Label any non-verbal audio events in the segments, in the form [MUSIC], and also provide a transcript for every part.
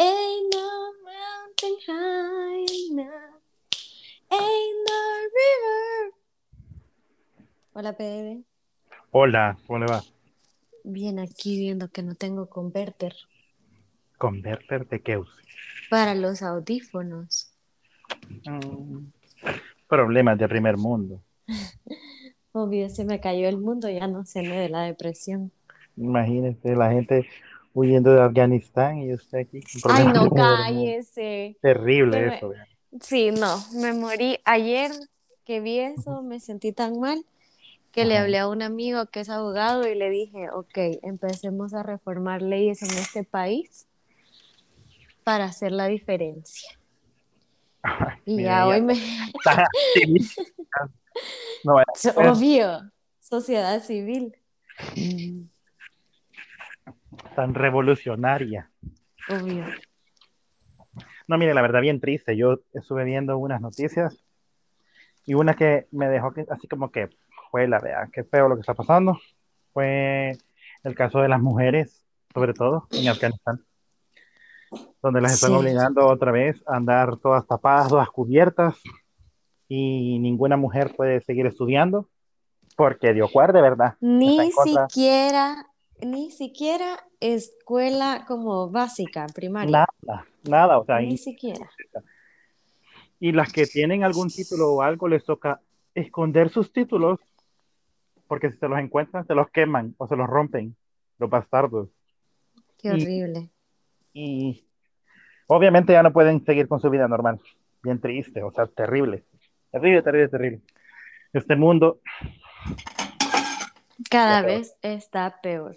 Ain't no mountain high enough. Ain't no river. Hola, Pedro. Hola, ¿cómo le va? Bien, aquí viendo que no tengo converter ¿Converter de qué use? para los audífonos. Mm, Problemas de primer mundo. [LAUGHS] Obvio, se me cayó el mundo, ya no sé de la depresión. Imagínese la gente huyendo de Afganistán y usted aquí con Ay, no, cállese. Terrible me- eso. Sí, no, me morí ayer que vi eso, me sentí tan mal que le hablé a un amigo que es abogado y le dije, ok, empecemos a reformar leyes en este país para hacer la diferencia. [LAUGHS] Y ya hoy me... [LAUGHS] No, vaya, Obvio, sociedad civil. tan revolucionaria. Obvio. No, mire, la verdad, bien triste. Yo estuve viendo unas noticias y una que me dejó que- así como que, fue la vea, qué feo lo que está pasando. Fue el caso de las mujeres, sobre todo en Afganistán, donde las están Sí. obligando otra vez a andar todas tapadas, todas cubiertas y ninguna mujer puede seguir estudiando porque Dios guarde, ¿verdad? Ni siquiera, ni siquiera escuela como básica, primaria. Nada, nada, o sea, Ni y- siquiera. Y las que tienen algún título o algo les toca esconder sus títulos, porque si se los encuentran, se los queman o se los rompen, los bastardos. Qué horrible. Y obviamente ya no pueden seguir con su vida normal. Bien triste, o sea, terrible. Terrible, terrible, terrible. Este mundo, Cada vez está peor.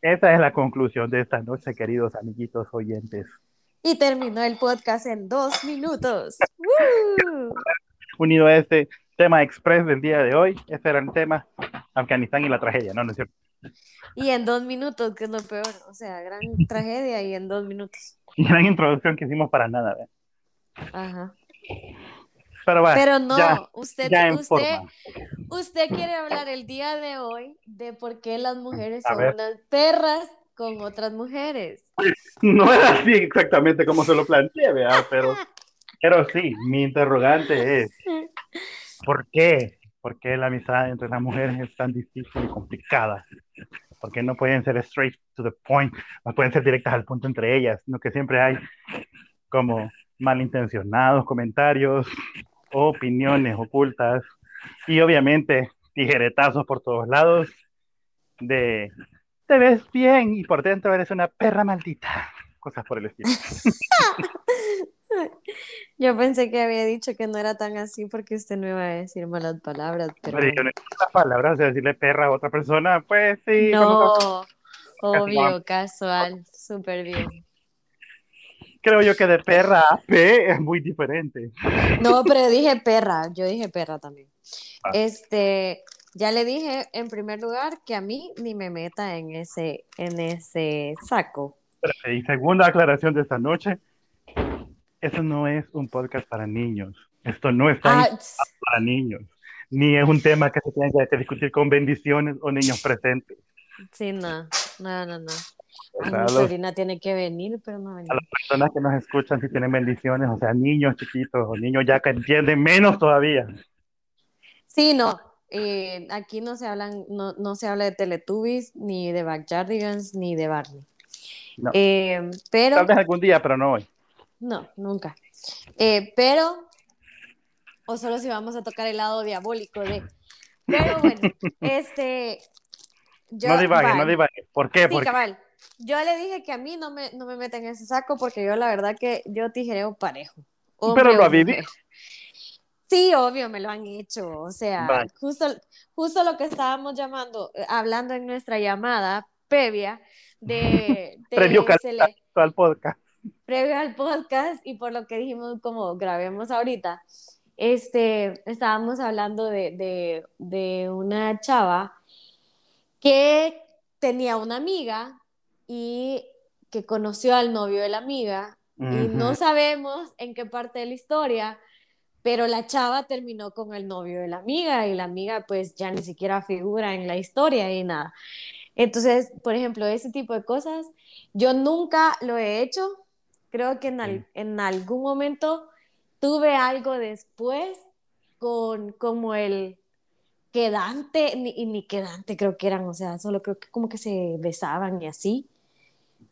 esa es la conclusión de esta noche, queridos amiguitos oyentes. Y terminó el podcast en dos minutos. [LAUGHS] ¡Woo! Unido a este tema express del día de hoy, este era el tema Afganistán y la tragedia, ¿no? ¿No es cierto? Y en dos minutos, que es lo peor. O sea, gran tragedia y en dos minutos. Gran introducción que hicimos para nada, ¿verdad? Ajá. Pero bueno, Pero no, ya, usted, ya usted, usted quiere hablar el día de hoy de por qué las mujeres A son ver. unas perras con otras mujeres. [LAUGHS] No es así exactamente como se lo planteé, ¿verdad? Pero, pero sí, mi interrogante es, ¿por qué? ¿Por qué la amistad entre las mujeres es tan difícil y complicada? ¿Por qué no pueden ser straight to the point? No pueden ser directas al punto entre ellas, sino que siempre hay como malintencionados comentarios, opiniones ocultas y obviamente tijeretazos por todos lados de te ves bien y por dentro eres una perra maldita. Cosas por el estilo. [LAUGHS] [LAUGHS] Yo pensé que había dicho que no era tan así porque usted no iba a decir malas palabras, pero Pero yo no las palabras, o sea, decirle perra a otra persona, pues sí. como no, obvio, casual, súper bien. creo yo que de perra a P es muy diferente. No, pero dije perra, yo dije perra también. Ah. Este, ya le dije en primer lugar que a mí ni me meta en ese, en ese saco. Y segunda aclaración de esta noche, eso no es un podcast para niños. Esto no está Ah, para niños. Ni es un tema que se tenga que discutir con bendiciones o niños [LAUGHS] presentes. sí, no, no, no, no. O Mi sobrina tiene que venir, pero no venir. a las personas que nos escuchan si tienen bendiciones, o sea, niños chiquitos o niños ya que entienden menos todavía. Sí, no. eh, aquí no se hablan, no, no se habla de Teletubbies, ni de Backyardigans, ni de Barney. No. Eh, pero Tal vez algún día, pero no hoy. No, nunca. Eh, pero, o solo si vamos a tocar el lado diabólico de. Pero bueno, [LAUGHS] este. Yo, no divague, vale. no divague. ¿Por qué? Sí, Porque cabal. Yo le dije que a mí no me, no me meten en ese saco porque yo la verdad que yo tijereo parejo. Hombre Pero lo ha vivido. Sí, obvio, me lo han hecho. O sea, Vale. justo, justo lo que estábamos llamando, eh, hablando en nuestra llamada previa de, [LAUGHS] de Previo al podcast. Previo al podcast y por lo que dijimos como grabemos ahorita, este, estábamos hablando de, de, de una chava que tenía una amiga y que conoció al novio de la amiga y no sabemos en qué parte de la historia, pero la chava terminó con el novio de la amiga y la amiga pues ya ni siquiera figura en la historia y nada. Entonces, por ejemplo, ese tipo de cosas, yo nunca lo he hecho. Creo que en, en algún momento tuve algo después con como el quedante, ni, ni quedante creo que eran, o sea, solo creo que como que se besaban y así,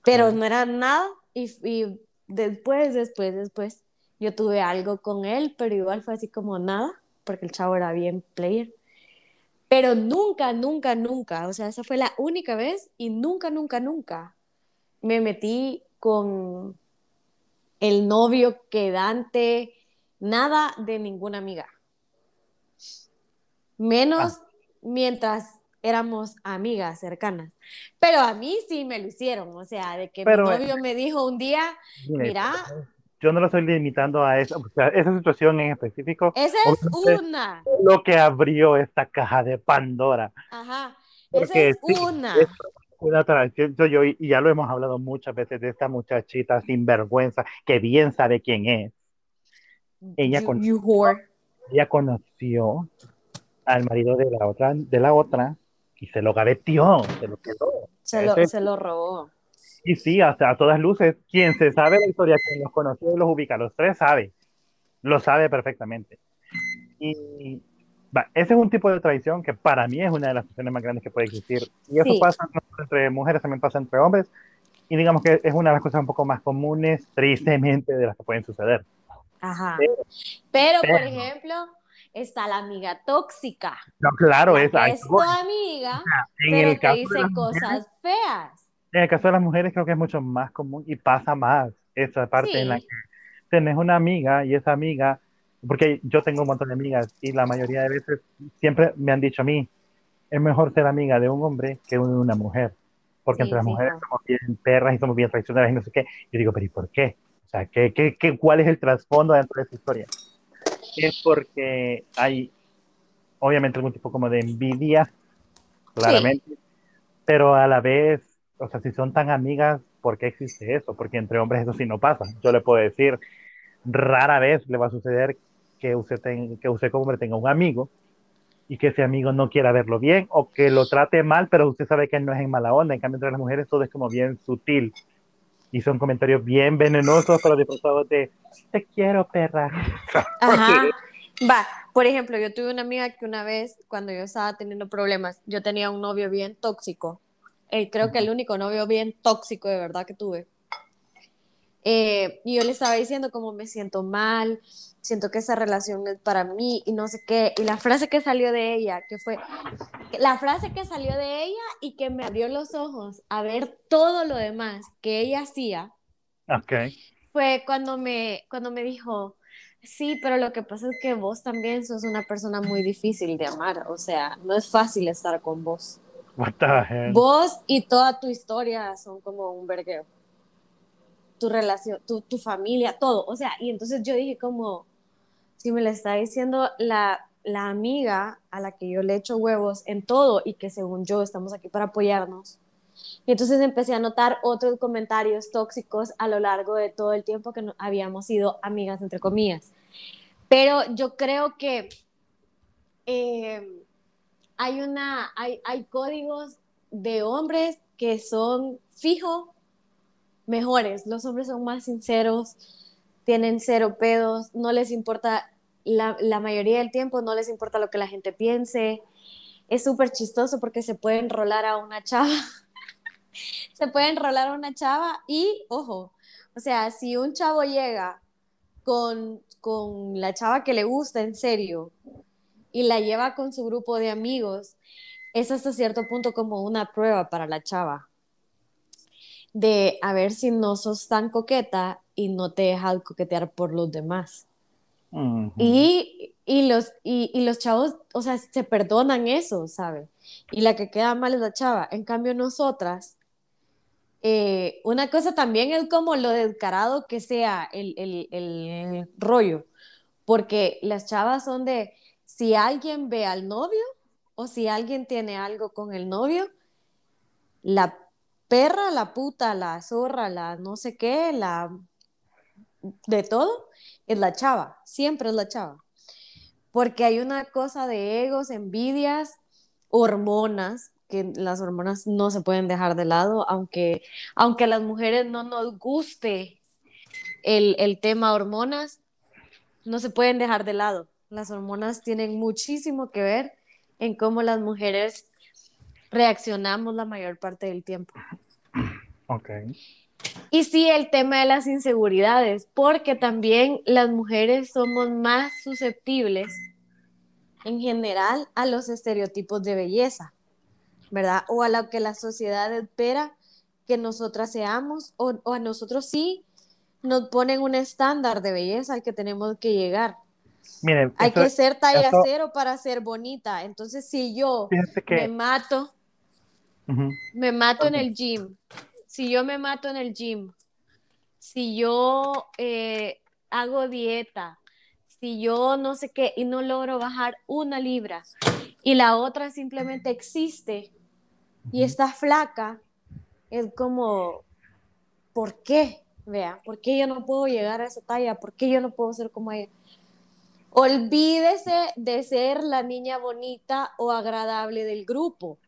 pero no era nada. Y, y después, después, después, yo tuve algo con él, pero igual fue así como nada, porque el chavo era bien player. Pero nunca, nunca, nunca, o sea, esa fue la única vez y nunca, nunca, nunca me metí con el novio quedante, nada de ninguna amiga. Menos ah. mientras éramos amigas cercanas. Pero a mí sí me lo hicieron, o sea, de que mi novio me dijo un día, mira... Yo no lo estoy limitando a eso, o sea, esa situación en específico. Esa es una. Lo que abrió esta caja de Pandora. Ajá, esa es una. Una tradición, yo, y ya lo hemos hablado muchas veces de esta muchachita sin vergüenza que bien sabe quién es. Ella, ella conoció al marido de la otra, de la otra y se lo gaveteó, se lo quedó. Se lo, se lo robó. Y sí, hasta a todas luces, quien se sabe la historia, quien los conoció y los ubica, los tres sabe, lo sabe perfectamente. Y ese es un tipo de tradición que para mí es una de las tradiciones más grandes que puede existir. Y eso pasa entre mujeres, también pasa entre hombres. Y digamos que es una de las cosas un poco más comunes, tristemente, de las que pueden suceder. Ajá. pero por ejemplo, está la amiga tóxica. No, claro, es, es tu amiga, en pero el te dice cosas feas. En el caso de las mujeres creo que es mucho más común y pasa más esa parte en la que tenés una amiga y esa amiga, porque yo tengo un montón de amigas y la mayoría de veces siempre me han dicho a mí, es mejor ser amiga de un hombre que de una mujer, porque entre las mujeres somos bien perras y somos bien traicioneras y no sé qué. Yo digo, pero ¿y por qué? O sea, ¿qué, qué, qué, ¿cuál es el trasfondo dentro de esa historia? es porque hay obviamente algún tipo como de envidia, claramente, pero a la vez, o sea, si son tan amigas, ¿por qué existe eso? Porque entre hombres eso sí no pasa. Yo le puedo decir, rara vez le va a suceder que usted, que usted como hombre tenga un amigo y que ese amigo no quiera verlo bien o que lo trate mal, pero usted sabe que no es en mala onda. En cambio, entre las mujeres todo es como bien sutil y son comentarios bien venenosos, pero disfrazados de te quiero, perra. [LAUGHS] Ajá. Va, por ejemplo, yo tuve una amiga que una vez, cuando yo estaba teniendo problemas, yo tenía un novio bien tóxico. Eh, creo que el único novio bien tóxico de verdad que tuve. Eh, y yo le estaba diciendo como me siento mal, siento que esa relación es para mí y no sé qué. Y la frase que salió de ella, que fue la frase que salió de ella y que me abrió los ojos a ver todo lo demás que ella hacía, okay. fue cuando me, cuando me dijo, sí, pero lo que pasa es que vos también sos una persona muy difícil de amar, o sea, no es fácil estar con vos. What the Vos y toda tu historia son como un vergueo tu relación, tu, tu familia, todo. O sea, y entonces yo dije como, si me lo está diciendo la, la amiga a la que yo le echo huevos en todo y que según yo estamos aquí para apoyarnos. Y entonces empecé a notar otros comentarios tóxicos a lo largo de todo el tiempo que habíamos sido amigas, entre comillas. Pero yo creo que eh, hay, una, hay, hay códigos de hombres que son fijos mejores. Los hombres son más sinceros, tienen cero pedos, no les importa, la, mayoría del tiempo no les importa lo que la gente piense. Es súper chistoso porque se puede enrolar a una chava. [LAUGHS] se puede enrolar a una chava y, ojo, o sea, si un chavo llega con, con la chava que le gusta en serio y la lleva con su grupo de amigos, es hasta cierto punto como una prueba para la chava de a ver si no sos tan coqueta y no te dejas coquetear por los demás. y, los, y, los chavos, o sea, se perdonan eso, ¿sabe? Y la que queda mal es la chava. En cambio, nosotras, eh, una cosa también es como lo descarado que sea el, el rollo, porque las chavas son de, si alguien ve al novio o si alguien tiene algo con el novio, la perra, la puta, la zorra, la no sé qué, la de todo, es la chava, siempre es la chava. Porque hay una cosa de egos, envidias, hormonas, que las hormonas no se pueden dejar de lado, aunque, aunque a las mujeres no nos guste el, el tema hormonas, no se pueden dejar de lado. Las hormonas tienen muchísimo que ver en cómo las mujeres reaccionamos la mayor parte del tiempo. Ok. Y sí, el tema de las inseguridades, porque también las mujeres somos más susceptibles en general a los estereotipos de belleza, ¿verdad? O a lo que la sociedad espera que nosotras seamos, o, a nosotros sí nos ponen un estándar de belleza al que tenemos que llegar. Miren, Hay que ser talla cero para ser bonita. Entonces, si yo me mato, me mato en el gym, si yo me mato en el gym, si yo eh, hago dieta, si yo no sé qué y no logro bajar una libra y la otra simplemente existe y está flaca, es como, ¿por qué? Vea, ¿por qué yo no puedo llegar a esa talla? ¿Por qué yo no puedo ser como ella? Olvídese de ser la niña bonita o agradable del grupo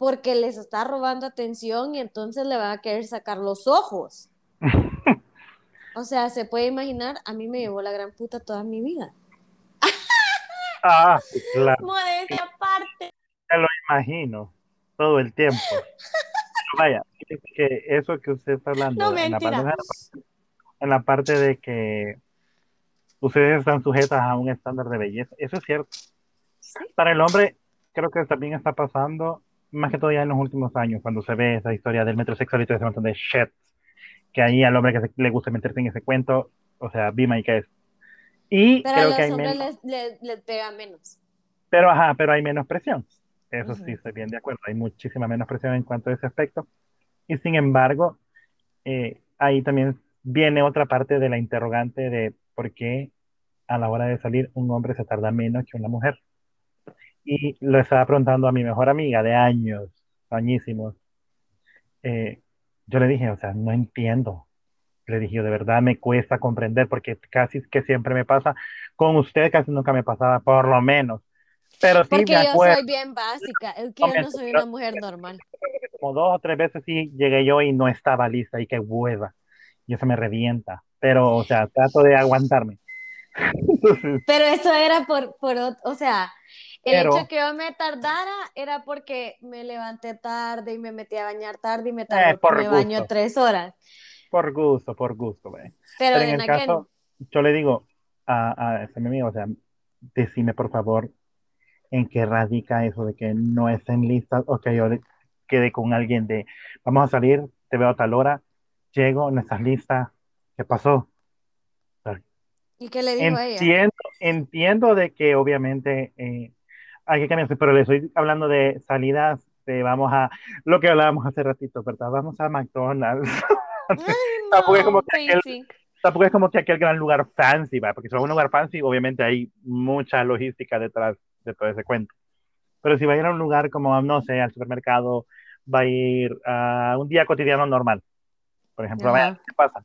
porque les está robando atención y entonces le va a querer sacar los ojos. [LAUGHS] o sea, se puede imaginar, a mí me llevó la gran puta toda mi vida. [LAUGHS] ah, claro. Modestia aparte. Lo imagino, todo el tiempo. Vaya, que eso que usted está hablando en, la parte, en la parte de que ustedes están sujetas a un estándar de belleza, eso es cierto. Para el hombre, creo que también está pasando más que todo ya en los últimos años, cuando se ve esa historia del metrosexual y todo ese montón de shit, que ahí al hombre que le gusta meterse en ese cuento, o sea, Bima y que es. Y pero creo a los que hay hombres les, les, les, pega menos. Pero, ajá, pero hay menos presión. Eso sí, estoy bien de acuerdo. Hay muchísima menos presión en cuanto a ese aspecto. Y sin embargo, eh, ahí también viene otra parte de la interrogante de por qué a la hora de salir un hombre se tarda menos que una mujer. Y lo estaba preguntando a mi mejor amiga de años, añísimos. Eh, yo le dije, o sea, no entiendo. Le dije, de verdad me cuesta comprender porque casi que siempre me pasa. Con usted casi nunca me pasaba, por lo menos. Pero sí porque me yo acuerdo. soy bien básica, es que yo no soy una mujer normal. Como dos o tres veces sí llegué yo y no estaba lista y qué hueva. Y eso me revienta. Pero, o sea, trato de aguantarme. [LAUGHS] Pero eso era por, por o sea, el hecho de que yo me tardara era porque me levanté tarde y me metí a bañar tarde y me tardé, Eh, por me baño tres horas. Por gusto, por gusto. Pero, Pero en en el aquel, caso, yo le digo a, a ese mi amigo, o sea, decime por favor en qué radica eso de que no estén listas o que yo quede con alguien de vamos a salir, te veo a tal hora, llego, no estás lista, ¿qué pasó? ¿y qué le dijo ella? Entiendo, entiendo de que obviamente eh, hay que cambiarse, pero le estoy hablando de salidas, de vamos a, lo que hablábamos hace ratito, ¿verdad? Vamos a McDonald's. [LAUGHS] Ay, Tampoco es como no, que aquel-. Tampoco es como que aquel gran lugar fancy, ¿va? Porque si va a un lugar fancy, obviamente hay mucha logística detrás de todo ese cuento. Pero si va a ir a un lugar como, no sé, al supermercado, va a ir a un día cotidiano normal. Por ejemplo, Ajá. ¿qué pasa?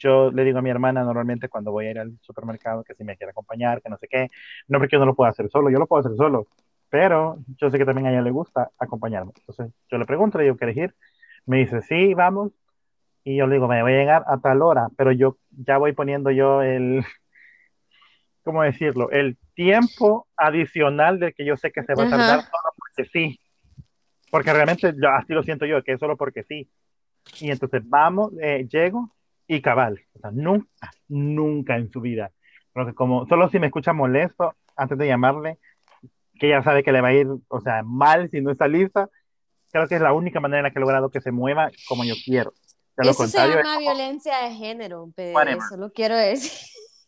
Yo le digo a mi hermana normalmente cuando voy a ir al supermercado que si me quiere acompañar, que no sé qué. No porque yo no lo puedo hacer solo, yo lo puedo hacer solo. Pero yo sé que también a ella le gusta acompañarme. Entonces yo le pregunto, le digo, ¿quieres ir? Me dice, sí, vamos. Y yo le digo, me voy a llegar a tal hora, pero yo ya voy poniendo yo el, [LAUGHS] ¿cómo decirlo? El tiempo adicional del que yo sé que se va a tardar Ajá. solo porque sí. Porque realmente así lo siento yo, que es solo porque sí. Y entonces vamos, eh, llego y cabal. O sea, nunca, nunca en su vida. Porque como, solo si me escucha molesto antes de llamarle, que ya sabe que le va a ir, o sea, mal si no está lista, creo que es la única manera en la que he logrado que se mueva como yo quiero. De lo Eso se llama violencia de género, pero Whatever. solo quiero decir.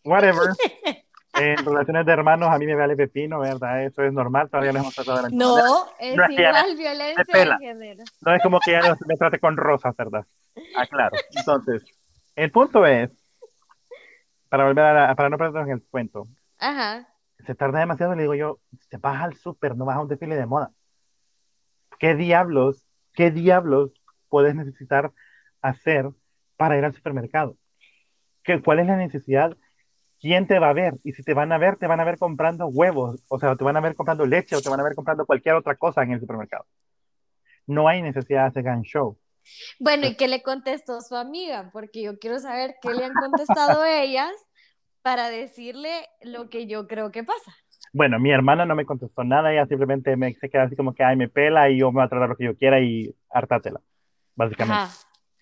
whatever. [LAUGHS] En relaciones de hermanos a mí me vale pepino, ¿verdad? Eso es normal, todavía no hemos tratado de la. No, es No es igual violencia de género. No es como que ya me trate con rosas, ¿verdad? Ah, claro. Entonces, el punto es, para volver a la- para no perdernos en el cuento, Ajá. se tarda demasiado, le digo yo, te vas al súper, no vas a un desfile de moda. ¿Qué diablos, qué diablos puedes necesitar hacer para ir al supermercado? ¿Qué, ¿Cuál es la necesidad? ¿Quién te va a ver? Y si te van a ver, te van a ver comprando huevos, o sea, te van a ver comprando leche o te van a ver comprando cualquier otra cosa en el supermercado. No hay necesidad de hacer gran show. Bueno, ¿y qué le contestó su amiga? Porque yo quiero saber qué le han contestado [LAUGHS] ellas para decirle lo que yo creo que pasa. Bueno, mi hermana no me contestó nada, ella simplemente me se queda así como que, ay, me pela y yo me voy a tratar lo que yo quiera y hartátela, básicamente. Ajá,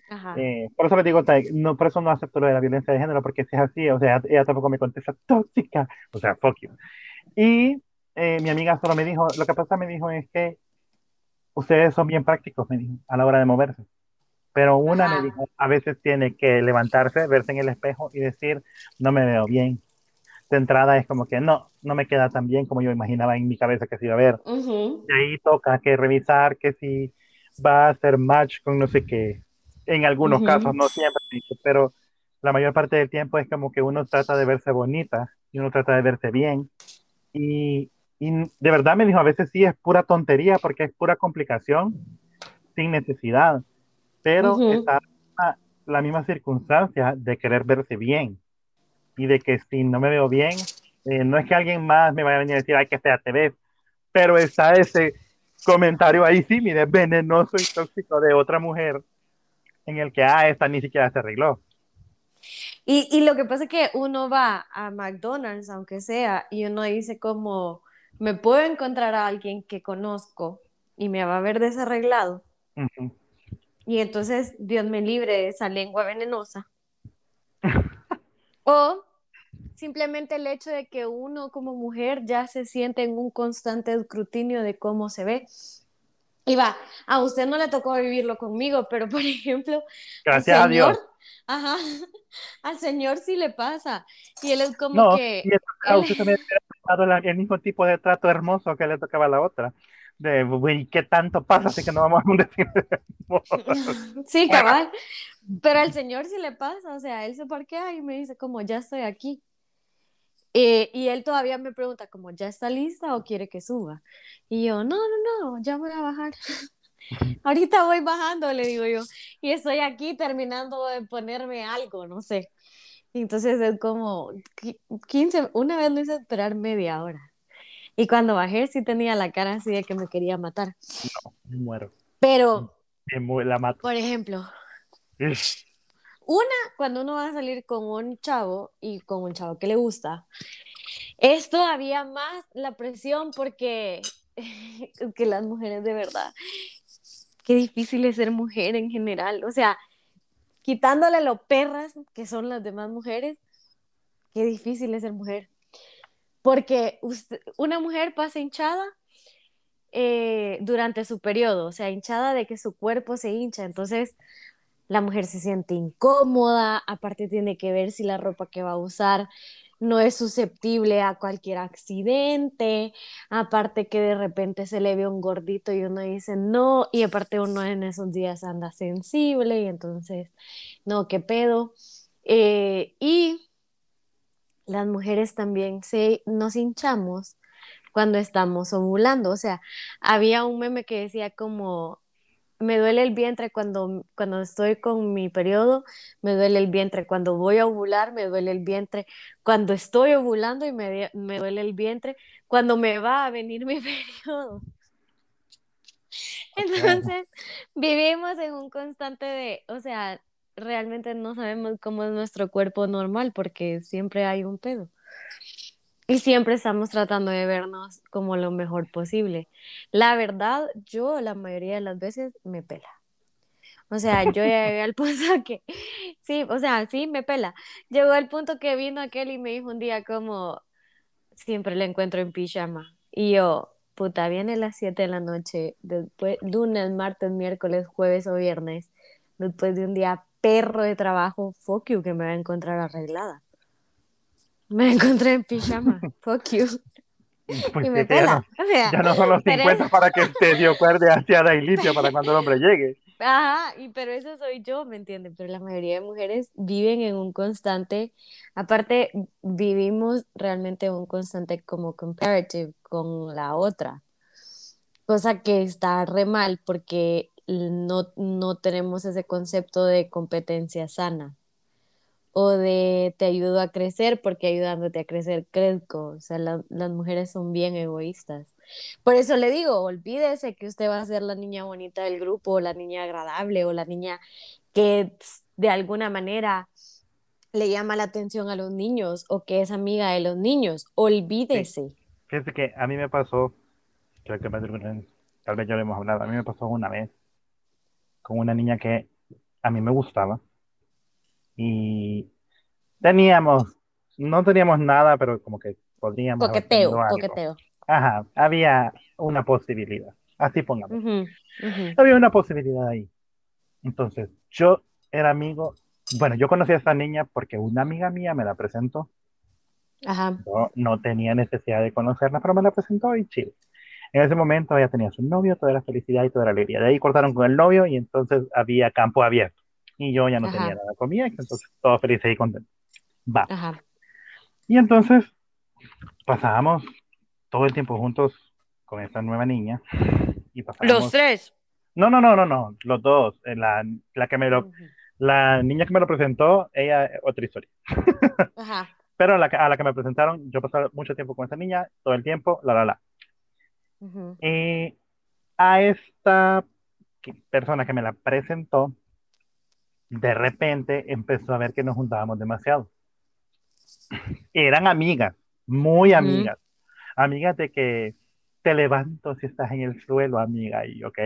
ajá. Eh, por eso le digo, no, por eso no acepto lo de la violencia de género, porque si es así, o sea, ella tampoco me contesta tóxica, o sea, fuck you. Y eh, mi amiga solo me dijo, lo que pasa me dijo es que ustedes son bien prácticos, me dijo, a la hora de moverse. Pero una me dijo, a veces tiene que levantarse, verse en el espejo y decir, no me veo bien. De entrada es como que no, no me queda tan bien como yo imaginaba en mi cabeza que se iba a ver. Y ahí toca que revisar que si va a hacer match con no sé qué. En algunos casos, no siempre, pero la mayor parte del tiempo es como que uno trata de verse bonita y uno trata de verse bien. Y, y de verdad me dijo, a veces sí es pura tontería porque es pura complicación sin necesidad pero está la misma circunstancia de querer verse bien y de que si no me veo bien, eh, no es que alguien más me vaya a venir a decir, ay, que fea te ves, pero está ese comentario ahí, sí, mire, venenoso y tóxico de otra mujer en el que, ah, esta ni siquiera se arregló. Y, y lo que pasa es que uno va a McDonald's, aunque sea, y uno dice como, me puedo encontrar a alguien que conozco y me va a ver desarreglado. Y entonces, Dios me libre de esa lengua venenosa. [LAUGHS] o simplemente el hecho de que uno como mujer ya se siente en un constante escrutinio de cómo se ve. Y va, a usted no le tocó vivirlo conmigo, pero por ejemplo, gracias a Dios. Ajá, [LAUGHS] al señor sí le pasa. Y él es como que. Y a usted también el mismo tipo de trato hermoso que le tocaba a la otra de, güey, ¿qué tanto pasa? Así que no vamos a un destino. [LAUGHS] sí, cabal. Pero al señor sí le pasa, o sea, él se parquea y me dice como, ya estoy aquí. Eh, y él todavía me pregunta como, ¿ya está lista o quiere que suba? Y yo, no, no, no, ya voy a bajar. [LAUGHS] Ahorita voy bajando, le digo yo. Y estoy aquí terminando de ponerme algo, no sé. Y entonces es como 15, una vez me hice esperar media hora. Y cuando bajé sí tenía la cara así de que me quería matar. No, me muero. Pero, la mato. por ejemplo, una, cuando uno va a salir con un chavo y con un chavo que le gusta, es todavía más la presión porque [LAUGHS] que las mujeres de verdad, qué difícil es ser mujer en general. O sea, quitándole lo perras que son las demás mujeres, qué difícil es ser mujer. Porque una mujer pasa hinchada eh, durante su periodo, o sea, hinchada de que su cuerpo se hincha, entonces la mujer se siente incómoda, aparte tiene que ver si la ropa que va a usar no es susceptible a cualquier accidente, aparte que de repente se le ve un gordito y uno dice no, y aparte uno en esos días anda sensible y entonces, no, qué pedo. Eh, y las mujeres también se, nos hinchamos cuando estamos ovulando. O sea, había un meme que decía como, me duele el vientre cuando, cuando estoy con mi periodo, me duele el vientre cuando voy a ovular, me duele el vientre cuando estoy ovulando y me, me duele el vientre cuando me va a venir [LAUGHS] mi periodo. Entonces, vivimos en un constante de, o sea, realmente no sabemos cómo es nuestro cuerpo normal porque siempre hay un pedo. Y siempre estamos tratando de vernos como lo mejor posible. La verdad, yo la mayoría de las veces me pela. O sea, yo llegué al [LAUGHS] punto que, sí, o sea, sí, me pela. Llegó al punto que vino aquel y me dijo un día como, siempre le encuentro en pijama. Y yo, puta, viene a las 7 de la noche, después, lunes, martes, miércoles, jueves o viernes, después de un día perro de trabajo, fuck you, que me va a encontrar arreglada. Me encontré en pijama, [LAUGHS] fuck you. Pues y me pela. Ya no, son los 50 para que te dio cuerde hacia y limpia para [LAUGHS] cuando el hombre llegue. Ajá, y, pero eso soy yo, ¿me entiendes? Pero la mayoría de mujeres viven en un constante, aparte vivimos realmente un constante como comparative con la otra, cosa que está re mal porque no, no tenemos ese concepto de competencia sana. O de te ayudo a crecer porque ayudándote a crecer crezco. O sea, la- las mujeres son bien egoístas. Por eso le digo, olvídese que usted va a ser la niña bonita del grupo, o la niña agradable, o la niña que de alguna manera le llama la atención a los niños, o que es amiga de los niños. Olvídese. Fíjate que a mí me pasó, creo que tal vez ya lo hemos hablado, a mí me pasó una vez con una niña que a mí me gustaba y teníamos, no teníamos nada, pero como que podríamos Coqueteo, coqueteo. Ajá, había una posibilidad, así pongamos. Había una posibilidad ahí. Entonces, yo era amigo, bueno, yo conocí a esta niña porque una amiga mía me la presentó. Ajá. Yo no tenía necesidad de conocerla, pero me la presentó y chill. En ese momento ella tenía su novio, toda la felicidad y toda la alegría. De ahí cortaron con el novio y entonces había campo abierto. Y yo ya no Ajá. tenía nada conmigo, entonces todo feliz y contento. Va. Ajá. Y entonces pasábamos todo el tiempo juntos con esta nueva niña. Y pasábamos... Los tres. No, no, no, no, no, los dos. Eh, La, la que me lo, la niña que me lo presentó, ella, otra historia. [LAUGHS] Ajá. Pero a la, que- a la que me presentaron, yo pasé mucho tiempo con esa niña, todo el tiempo, la, la, la. Ujú. Y a esta persona que me la presentó, de repente empezó a ver que nos juntábamos demasiado. Eran amigas, muy amigas. Amigas de que te levanto si estás en el suelo, amiga, y ok,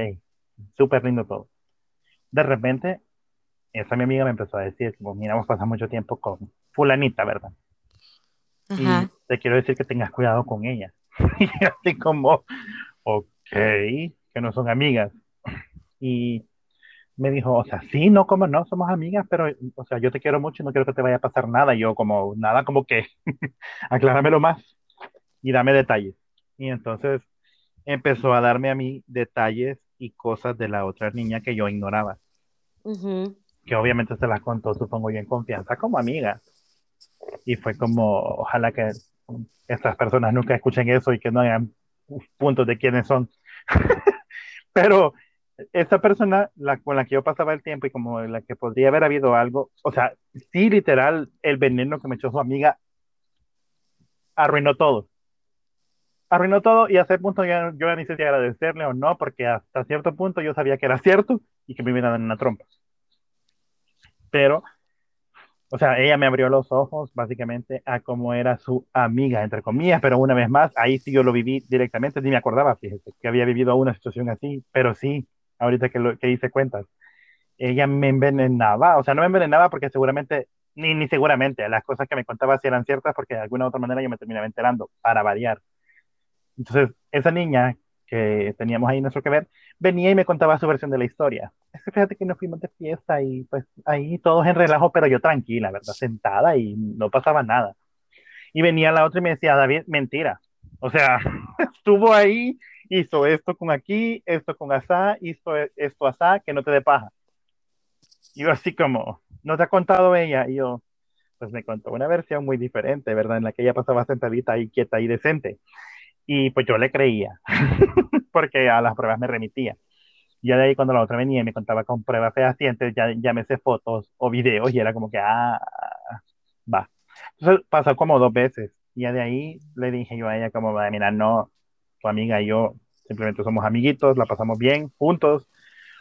súper lindo todo. De repente, esa mi amiga me empezó a decir, como, mira, hemos pasado mucho tiempo con fulanita, ¿verdad? Y Ajá. te quiero decir que tengas cuidado con ella. [LAUGHS] Y así como, ok, que no son amigas. Y me dijo, o sea, sí, no, como no, somos amigas, pero, o sea, yo te quiero mucho y no quiero que te vaya a pasar nada. Y yo como, nada, como que, [LAUGHS] acláramelo más y dame detalles. Y entonces empezó a darme a mí detalles y cosas de la otra niña que yo ignoraba, Ujú. que obviamente se las contó, supongo yo, en confianza como amiga. Y fue como, ojalá que estas personas nunca escuchen eso y que no hagan puntos de quiénes son. [LAUGHS] Pero esa persona la, con la que yo pasaba el tiempo y como la que podría haber habido algo, o sea, sí, literal, el veneno que me echó su amiga arruinó todo. Arruinó todo y a ese punto yo, yo ya ni sé si agradecerle o no, porque hasta cierto punto yo sabía que era cierto y que me iban a dar una trompa. Pero, o sea, ella me abrió los ojos básicamente a cómo era su amiga, entre comillas, pero una vez más, ahí sí yo lo viví directamente, ni me acordaba, fíjese, que había vivido una situación así, pero sí, ahorita que, lo, que hice cuentas, ella me envenenaba, o sea, no me envenenaba porque seguramente, ni, ni seguramente, las cosas que me contaba sí eran ciertas porque de alguna u otra manera yo me terminaba enterando, para variar. Entonces, esa niña que teníamos ahí nuestro que ver, venía y me contaba su versión de la historia. Es que fíjate que nos fuimos de fiesta y pues ahí todos en relajo, pero yo tranquila, ¿verdad? Sentada y no pasaba nada. Y venía la otra y me decía, David, mentira. O sea, [LAUGHS] estuvo ahí, hizo esto con aquí, esto con asá, hizo esto asá, que no te dé paja. Y yo así como, ¿no te ha contado ella? Y yo, pues me contó una versión muy diferente, ¿verdad? En la que ella pasaba sentadita ahí, quieta y decente. Y pues yo le creía, [LAUGHS] porque a las pruebas me remitía. Ya de ahí cuando la otra venía y me contaba con pruebas fehacientes, ya, ya me sé fotos o videos y era como que, ah, va. Entonces pasó como dos veces. Y ya de ahí le dije yo a ella como, mira, no, tu amiga y yo simplemente somos amiguitos, la pasamos bien juntos.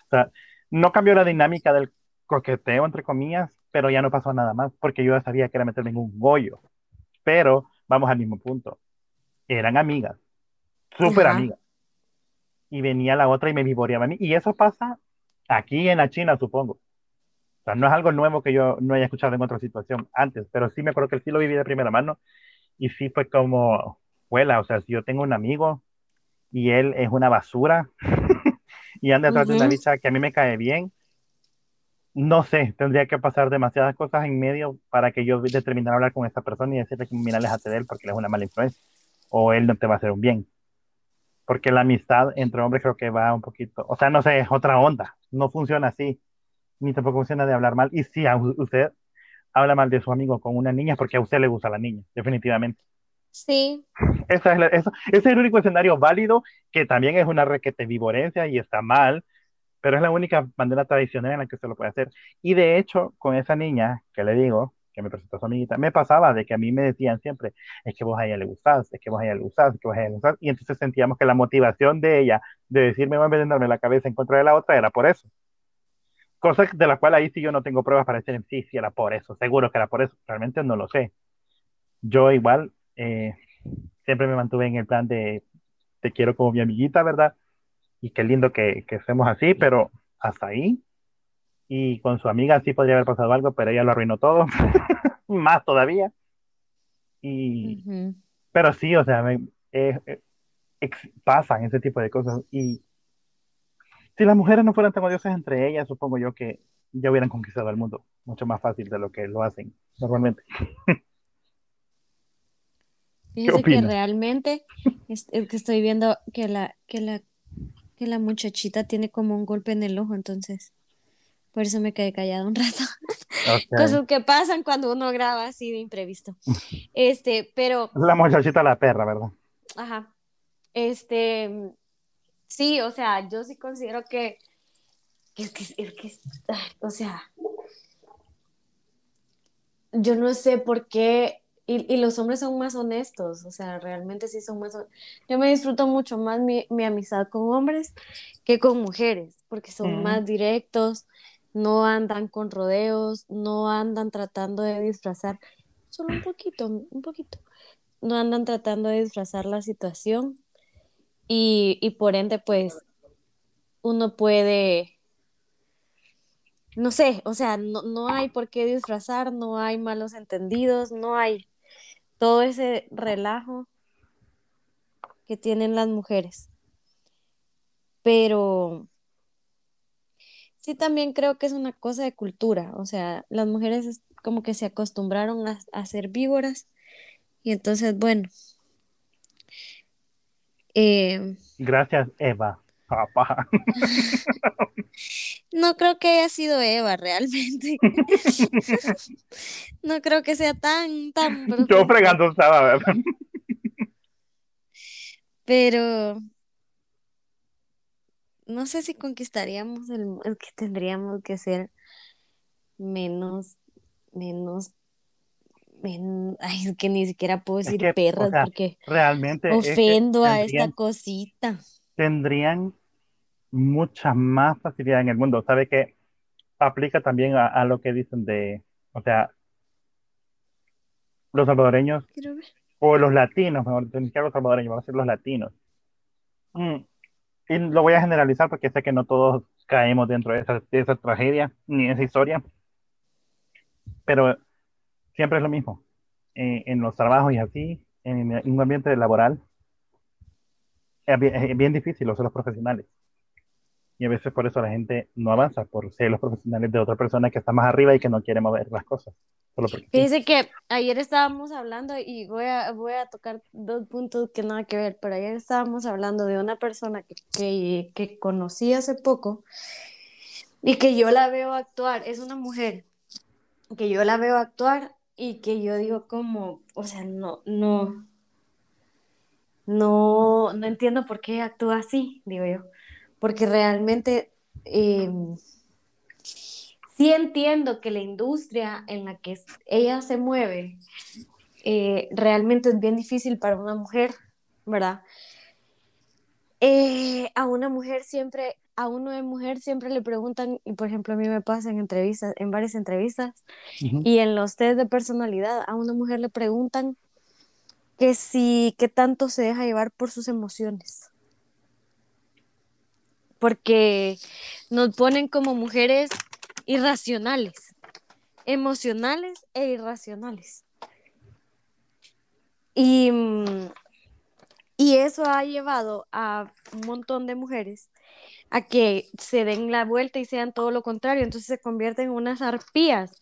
O sea, no cambió la dinámica del coqueteo, entre comillas, pero ya no pasó nada más porque yo ya sabía que era meterme en un bollo. Pero vamos al mismo punto. Eran amigas, súper amigas. Y venía la otra y me vivoreaba a mí. Y eso pasa aquí en la China, supongo. O sea, no es algo nuevo que yo no haya escuchado en otra situación antes, pero sí me acuerdo que sí lo viví de primera mano. Y sí fue como, huela, o sea, si yo tengo un amigo y él es una basura [LAUGHS] y anda detrás de una bicha que a mí me cae bien, no sé, tendría que pasar demasiadas cosas en medio para que yo determinara hablar con esta persona y decirle que mira, aléjate de él porque él es una mala influencia o él no te va a hacer un bien. Porque la amistad entre hombres creo que va un poquito, o sea, no sé, es otra onda, no funciona así, ni tampoco funciona de hablar mal. Y si a usted habla mal de su amigo con una niña, porque a usted le gusta la niña, definitivamente. Sí, Esa es la- ese es el único escenario válido, que también es una requete vivorencia y está mal, pero es la única manera tradicional en la que se lo puede hacer. Y de hecho, con esa niña que le digo, que me presentó a su amiguita, me pasaba de que a mí me decían siempre, es que vos a ella le gustás, es que vos a ella le gustás, es que vos a ella le gustás, y entonces sentíamos que la motivación de ella de decirme, voy a venderme la cabeza en contra de la otra era por eso. Cosas de las cuales ahí sí yo no tengo pruebas para decir, sí, sí era por eso, seguro que era por eso, realmente no lo sé. Yo igual eh, siempre me mantuve en el plan de te quiero como mi amiguita, ¿verdad? Y qué lindo que, que seamos así, pero hasta ahí. Y con su amiga sí podría haber pasado algo, pero ella lo arruinó todo, [LAUGHS] más todavía. Y, Pero sí, o sea, me, eh, eh, pasan ese tipo de cosas. Y si las mujeres no fueran tan odiosas entre ellas, supongo yo que ya hubieran conquistado el mundo mucho más fácil de lo que lo hacen normalmente. [LAUGHS] Fíjense que realmente es, que estoy viendo que la, que la que la muchachita tiene como un golpe en el ojo, entonces por eso me quedé callada un [LAUGHS] rato. Cosas que pasan cuando uno graba así de imprevisto. [LAUGHS] Este, pero. La muchachita la perra, ¿verdad? Ajá. Este, sí, o sea, yo sí considero que, es que, es que, o sea, yo no sé por qué y, los hombres son más honestos, o sea, realmente sí son más Yo me disfruto mucho más mi, amistad con hombres que con mujeres, porque son más directos, no andan con rodeos, no andan tratando de disfrazar, solo un poquito, un poquito, no andan tratando de disfrazar la situación y, y por ende, pues, uno puede no sé, o sea, no, no, hay por qué disfrazar, no hay malos entendidos, no hay todo ese relajo que tienen las mujeres. Pero sí también creo que es una cosa de cultura, o sea, las mujeres como que se acostumbraron a, ser víboras y entonces, bueno. Eh, Gracias, Eva. Papá. No creo que haya sido Eva realmente. [LAUGHS] no creo que sea tan, tan. Yo fregando estaba, ¿verdad? Pero no sé si conquistaríamos el es que tendríamos que ser menos, menos, ay, es que ni siquiera puedo decir perras porque realmente ofendo a esta cosita. Tendrían mucha más facilidad en el mundo. Sabe que aplica también a, lo que dicen de, o sea, los salvadoreños o los latinos, mejor dicho, los salvadoreños, vamos a decir los latinos. Mm, y lo voy a generalizar porque sé que no todos caemos dentro de esa, de esa tragedia ni esa historia, pero siempre es lo mismo. Eh, en los trabajos y así, en, un ambiente laboral, es bien, difícil, los, los profesionales y a veces por eso la gente no avanza, por ser los profesionales de otra persona que está más arriba y que no quiere mover las cosas. Dice que ayer estábamos hablando y voy a, voy a tocar dos puntos que nada que ver, pero ayer estábamos hablando de una persona que, que, que conocí hace poco y que yo la veo actuar, es una mujer, que yo la veo actuar y que yo digo como, o sea, no, no, no, no entiendo por qué actúa así, digo yo porque realmente eh, sí entiendo que la industria en la que ella se mueve eh, realmente es bien difícil para una mujer, ¿verdad? Eh, a una mujer siempre, a uno de mujer siempre le preguntan, y por ejemplo a mí me pasa en entrevistas, en varias entrevistas, y en los test de personalidad, a una mujer le preguntan que si, qué tanto se deja llevar por sus emociones porque nos ponen como mujeres irracionales, emocionales e irracionales. Y, y eso ha llevado a un montón de mujeres a que se den la vuelta y sean todo lo contrario, entonces se convierten en unas arpías.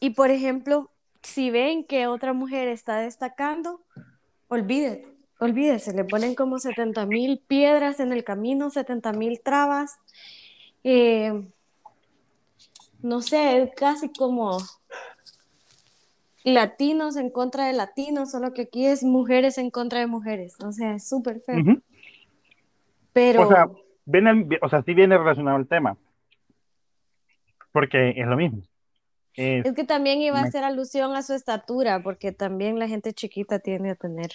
Y por ejemplo, si ven que otra mujer está destacando, olvídate, olvídese, le ponen como 70 mil piedras en el camino, 70 mil trabas. Eh, no sé, casi como latinos en contra de latinos, solo que aquí es mujeres en contra de mujeres. O sea, es súper feo. Pero. O sea, viene, o sea, sí viene relacionado el tema. Porque es lo mismo. Es, es que también iba a hacer alusión a su estatura, porque también la gente chiquita tiende a tener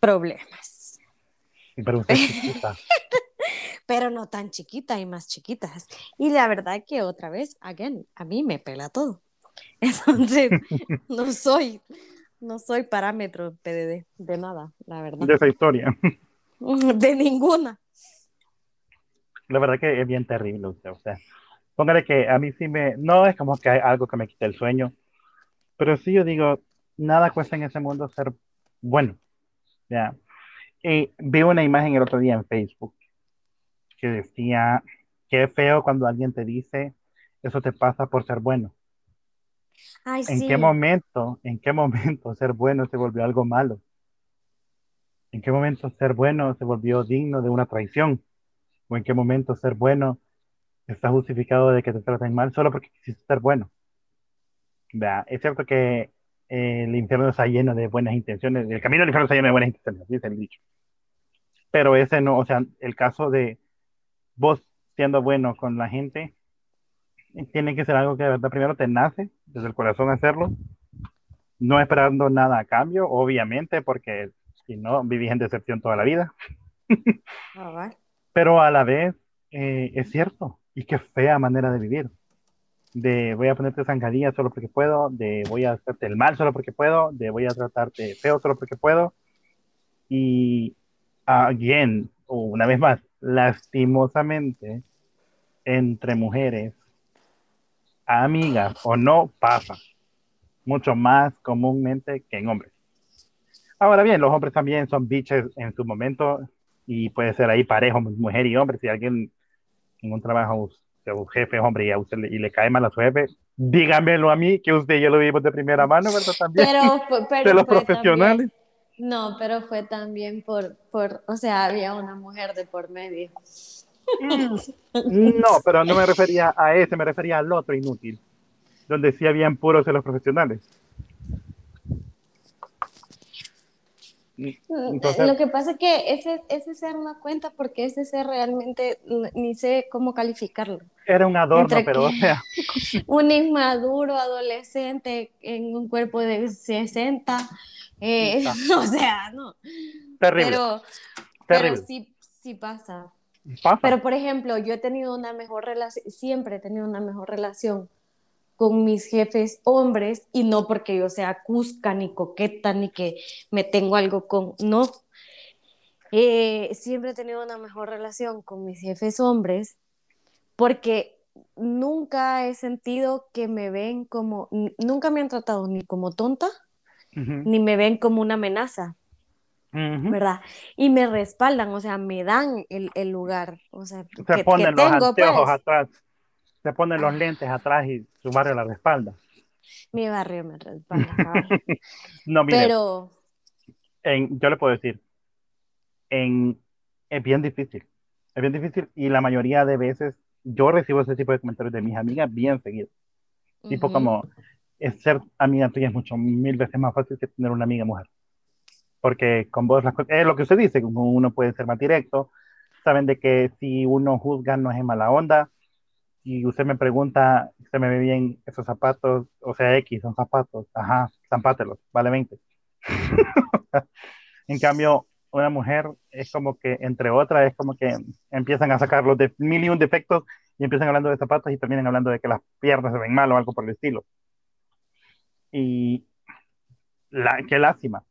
problemas. pero usted es chiquita. [LAUGHS] Pero no tan chiquita, hay más chiquitas. Y la verdad que otra vez, again, a mí me pela todo. [LAUGHS] Entonces, [LAUGHS] no soy, no soy parámetro PDD de nada, la verdad. de esa historia. De ninguna. La verdad que es bien terrible usted, o sea, póngale que a mí sí me, no es como que hay algo que me quite el sueño, pero sí yo digo, nada cuesta en ese mundo ser bueno, ya. Y vi una imagen el otro día en Facebook que decía, qué feo cuando alguien te dice, eso te pasa por ser bueno. Ay, ¿En sí. qué momento, en qué momento [LAUGHS] ser bueno se volvió algo malo? ¿En qué momento ser bueno se volvió digno de una traición? ¿O en qué momento ser bueno está justificado de que te traten mal solo porque quisiste ser bueno? Es cierto que eh, el infierno está lleno de buenas intenciones, el camino al infierno está lleno de buenas intenciones, dice el dicho. Pero ese no, o sea, el caso de vos siendo bueno con la gente, eh, tiene que ser algo que de verdad primero te nace, desde el corazón hacerlo, no esperando nada a cambio, obviamente, porque si no, vivís en decepción toda la vida, [LAUGHS] pero a la vez eh, es cierto, y qué fea manera de vivir. De voy a ponerte zancadillas solo porque puedo, de voy a hacerte el mal solo porque puedo, de voy a tratarte feo solo porque puedo. Y again, una vez más, lastimosamente, entre mujeres, amigas o no, pasa mucho más comúnmente que en hombres. Ahora bien, los hombres también son biches en su momento y puede ser ahí parejo, mujer y hombre. Si alguien en un trabajo, usted, un jefe hombre y, a usted le, y le cae mal a su jefe, dígamelo a mí, que usted y yo lo vimos de primera mano, ¿verdad? También Pero, [LAUGHS] pero de los profesionales. también- no, pero fue también por, por, o sea, había una mujer de por medio. No, pero no me refería a ese, me refería al otro inútil, donde sí habían puros de los profesionales. Entonces- Lo que pasa es que ese, ese ser no cuenta porque ese ser realmente ni sé cómo calificarlo. Era un adorno, Entre pero o sea, [LAUGHS] Un inmaduro adolescente en un cuerpo de 60, eh, [LAUGHS] o sea, no. terrible, Pero, pero sí, sí pasa. Pasa. Pero, por ejemplo, yo he tenido una mejor relación, siempre he tenido una mejor relación con mis jefes hombres y no porque yo sea cusca ni coqueta ni que me tengo algo con, no. Eh, siempre he tenido una mejor relación con mis jefes hombres porque nunca he sentido que me ven como, nunca me han tratado ni como tonta ni me ven como una amenaza. ¿verdad? Y me respaldan, o sea, me dan el, el lugar, o sea, Se que, ponen que los tengo, anteojos pues. atrás, se ponen los Ah. lentes atrás y su barrio la espalda. Mi barrio me respalda. [LAUGHS] No, mire, pero en- yo le puedo decir, en, es bien difícil, es bien difícil y la mayoría de veces yo recibo ese tipo de comentarios de mis amigas bien seguido. Tipo ujú, como, es ser amiga tuya es mucho, mil veces más fácil que tener una amiga mujer. Porque con vos, las cosas- es lo que usted dice, como uno puede ser más directo, saben de que si uno juzga no es en mala onda, y usted me pregunta, ¿se me ve bien esos zapatos? O sea, X, son zapatos, ajá, zampátelos, vale 20. [LAUGHS] En cambio, una mujer es como que, entre otras, es como que empiezan a sacar los de mil y un defectos y empiezan hablando de zapatos y terminan hablando de que las piernas se ven mal o algo por el estilo. Y la, qué lástima,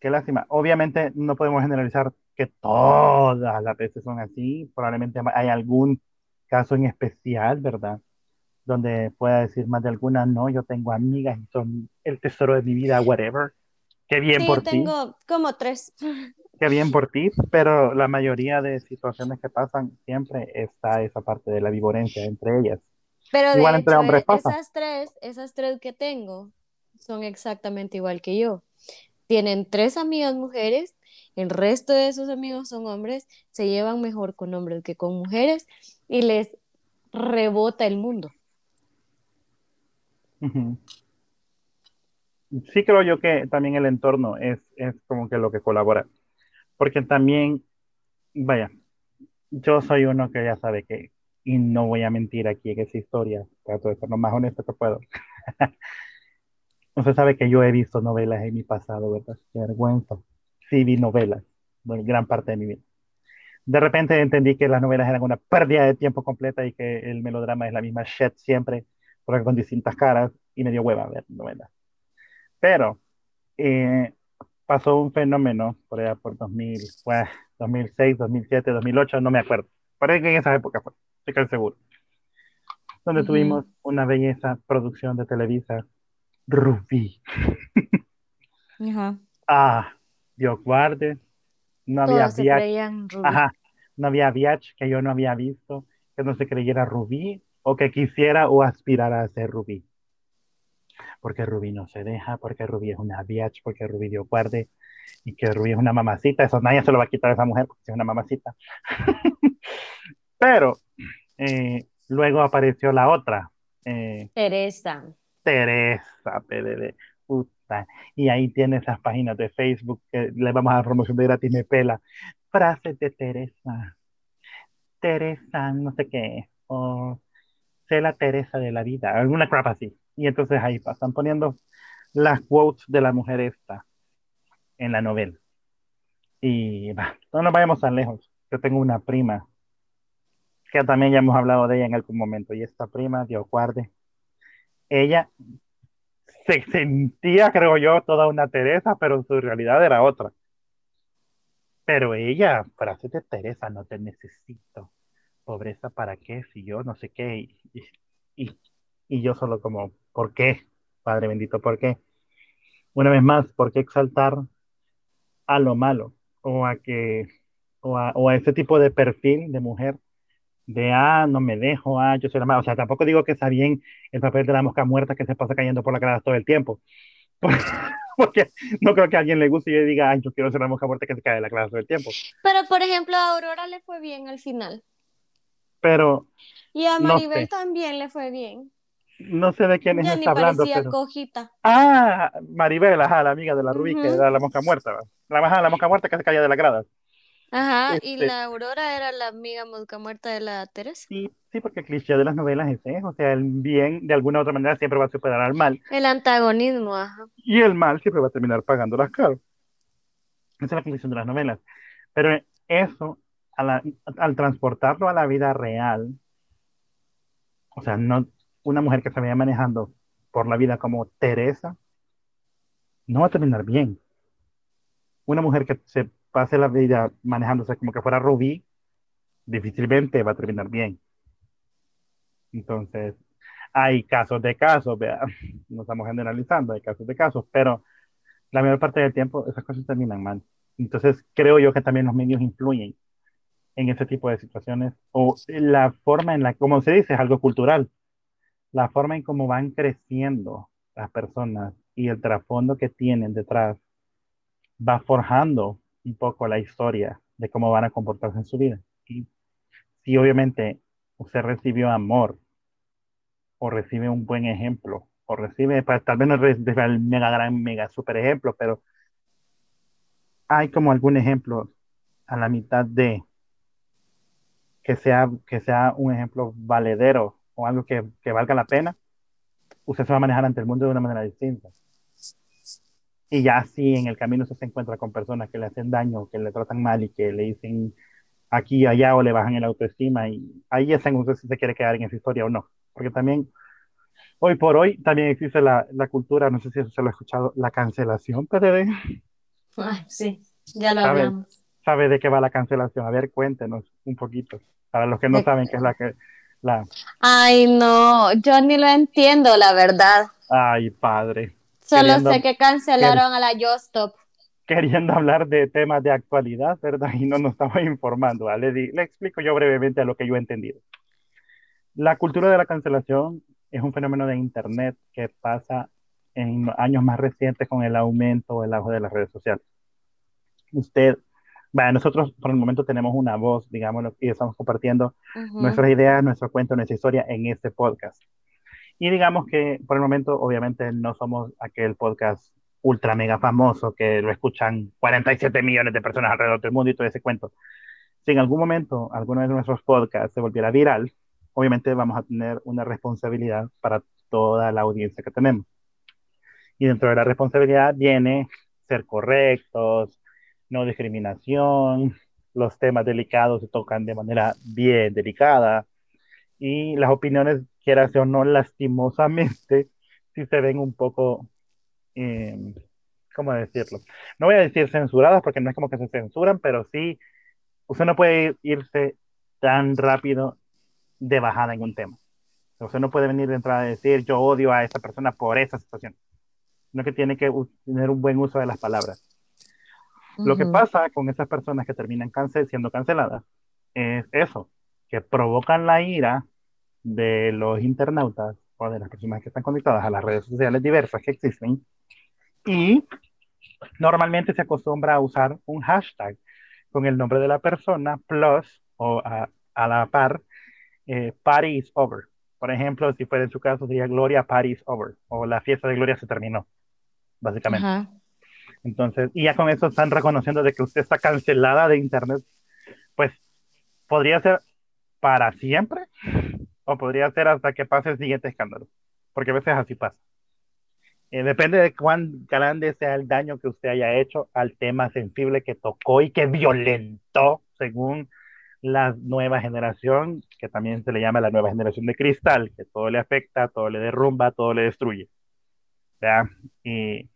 qué lástima. Obviamente no podemos generalizar que todas las veces son así, probablemente hay algún caso en especial, ¿verdad? Donde pueda decir más de alguna, no, yo tengo amigas y son el tesoro de mi vida, whatever. Qué bien sí, por yo ti tengo como tres. qué bien por ti, pero la mayoría de situaciones que pasan siempre está esa parte de la vivorencia entre ellas. Pero de Igual entre hecho, hombres pasa. esas tres, esas tres que tengo son exactamente igual que yo. Tienen tres amigas mujeres, el resto de sus amigos son hombres, se llevan mejor con hombres que con mujeres y les rebota el mundo. Sí creo yo que también el entorno es, es como que lo que colabora, porque también, vaya, yo soy uno que ya sabe que y no voy a mentir aquí en esa historia, trato de ser lo más honesto que puedo. [LAUGHS] Usted sabe que yo he visto novelas en mi pasado, ¿verdad? Qué vergüenza. Sí, vi novelas, gran parte de mi vida. De repente entendí que las novelas eran una pérdida de tiempo completa y que el melodrama es la misma shit siempre, porque con distintas caras, y me dio hueva ver novelas. Pero eh, pasó un fenómeno por allá por 2000, pues, 2006, 2007, 2008, no me acuerdo. Parece que en esa época fue, estoy casi seguro. Donde tuvimos una belleza producción de Televisa, Rubí. [LAUGHS] Ajá. Ah, Dios guarde, no había Todos se VIH, creían Rubí. ajá, no había que yo no había visto, que no se creyera Rubí o que quisiera o aspirara a ser Rubí. Porque Rubí no se deja, porque Rubí es una VIH, porque Rubí Dios guarde y que Rubí es una mamacita, eso nadie se lo va a quitar a esa mujer porque es una mamacita. [LAUGHS] Pero eh, luego apareció la otra, eh, Teresa. Teresa PDD, Y ahí tiene esas páginas de Facebook que le vamos a dar promoción de gratis, me pela. Frases de Teresa. Teresa, no sé qué. O sé la Teresa de la vida. Alguna crap así. Y entonces ahí pasan poniendo las quotes de la mujer esta en la novela. Y va, no nos vayamos tan lejos. Yo tengo una prima que también ya hemos hablado de ella en algún momento. Y esta prima, Dios guarde, ella se sentía, creo yo, toda una Teresa, pero su realidad era otra. Pero ella, frase de Teresa, no te necesito. Pobreza, ¿para qué? Si yo no sé qué. Y, y, y yo solo como, ¿por qué? Padre bendito, ¿por qué? Una vez más, ¿por qué exaltar a lo malo? O a que, o a, o a ese tipo de perfil de mujer de, ah, no me dejo, ah, yo soy la mala. O sea, tampoco digo que está bien el papel de la mosca muerta que se pasa cayendo por la cara todo el tiempo. [LAUGHS] Porque no creo que a alguien le guste y yo diga, ay, yo quiero ser la mosca muerta que se cae de la cara todo el tiempo. Pero, por ejemplo, a Aurora le fue bien al final. Pero Y a No Maribel sé. también le fue bien. no sé de quién Ya está hablando, pero... cojita. Ah, Maribel, ajá, la amiga de la Rubí, que era la mosca muerta. La, ajá, la mosca muerta que se caía de la grada. Ajá, y Este, la Aurora era la amiga mosca muerta de la Teresa. sí, sí, porque el cliché de las novelas es ese, o sea, el bien de alguna u otra manera siempre va a superar al mal. El antagonismo, ajá. y el mal siempre va a terminar pagando las caras. Esa es la conclusión de las novelas. Pero eso, a la- al transportarlo a la vida real, o sea, no una mujer que se vaya manejando por la vida como Teresa, no va a terminar bien. Una mujer que se pase la vida manejándose como que fuera Rubí, difícilmente va a terminar bien. Entonces, hay casos de casos, vea, [LAUGHS] no estamos generalizando, hay casos de casos, pero la mayor parte del tiempo esas cosas terminan mal. Entonces, creo yo que también los medios influyen en ese tipo de situaciones o la forma en la, como se dice, es algo cultural, la forma en cómo van creciendo las personas y el trasfondo que tienen detrás va forjando un poco la historia de cómo van a comportarse en su vida. Y si obviamente usted recibió amor o recibe un buen ejemplo o recibe, pues, tal vez no recibe el mega gran, mega super ejemplo, pero hay como algún ejemplo a la mitad de que sea, que sea un ejemplo valedero o algo que, que valga la pena, usted se va a manejar ante el mundo de una manera distinta. Y ya si en el camino se encuentra con personas que le hacen daño, que le tratan mal y que le dicen aquí y allá o le bajan el autoestima, y ahí es en usted si se quiere quedar en esa historia o no. Porque también, hoy por hoy, también existe la, la cultura, no sé si eso se lo ha escuchado, la cancelación, PDD. Ay, sí, ya lo ¿Sabe? hablamos. ¿Sabe de qué va la cancelación? A ver, cuéntenos un poquito. Para los que no De- saben qué es la que... La... Ay, no, yo ni lo entiendo, la verdad. Ay, padre. Solo Queriendo- sé que cancelaron a la Stop. Queriendo hablar de temas de actualidad, ¿verdad? Y no nos estamos informando. ¿vale? Le, le explico yo brevemente a lo que yo he entendido. La cultura de la cancelación es un fenómeno de Internet que pasa en años más recientes con el aumento o el auge de las redes sociales. Usted, bueno, nosotros por el momento tenemos una voz, digámoslo, y estamos compartiendo Ujú. nuestras ideas, nuestro cuento, nuestra historia en este podcast. Y digamos que por el momento, obviamente, no somos aquel podcast ultra mega famoso que lo escuchan 47 millones de personas alrededor del mundo y todo ese cuento. Si en algún momento alguno de nuestros podcasts se volviera viral, obviamente vamos a tener una responsabilidad para toda la audiencia que tenemos. Y dentro de la responsabilidad viene ser correctos, no discriminación, los temas delicados se tocan de manera bien delicada y las opiniones, quieras o no, lastimosamente, si se ven un poco, eh, ¿cómo decirlo? No voy a decir censuradas porque no es como que se censuran, pero sí, usted no puede irse tan rápido de bajada en un tema. Usted no puede venir de entrada a decir yo odio a esa persona por esa situación, sino que tiene que tener un buen uso de las palabras. Lo que pasa con esas personas que terminan cancel siendo canceladas es eso, que provocan la ira de los internautas o de las personas que están conectadas a las redes sociales diversas que existen y normalmente se acostumbra a usar un hashtag con el nombre de la persona plus o a, la par eh, party is over. Por ejemplo, si fuera en su caso, sería Gloria party is over o la fiesta de Gloria se terminó, básicamente. Entonces, y ya con eso están reconociendo de que usted está cancelada de Internet, pues podría ser para siempre o podría ser hasta que pase el siguiente escándalo, porque a veces así pasa. Eh, depende de cuán grande sea el daño que usted haya hecho al tema sensible que tocó y que violentó, según la nueva generación, que también se le llama la nueva generación de cristal, que todo le afecta, todo le derrumba, todo le destruye. ¿Ya? Y,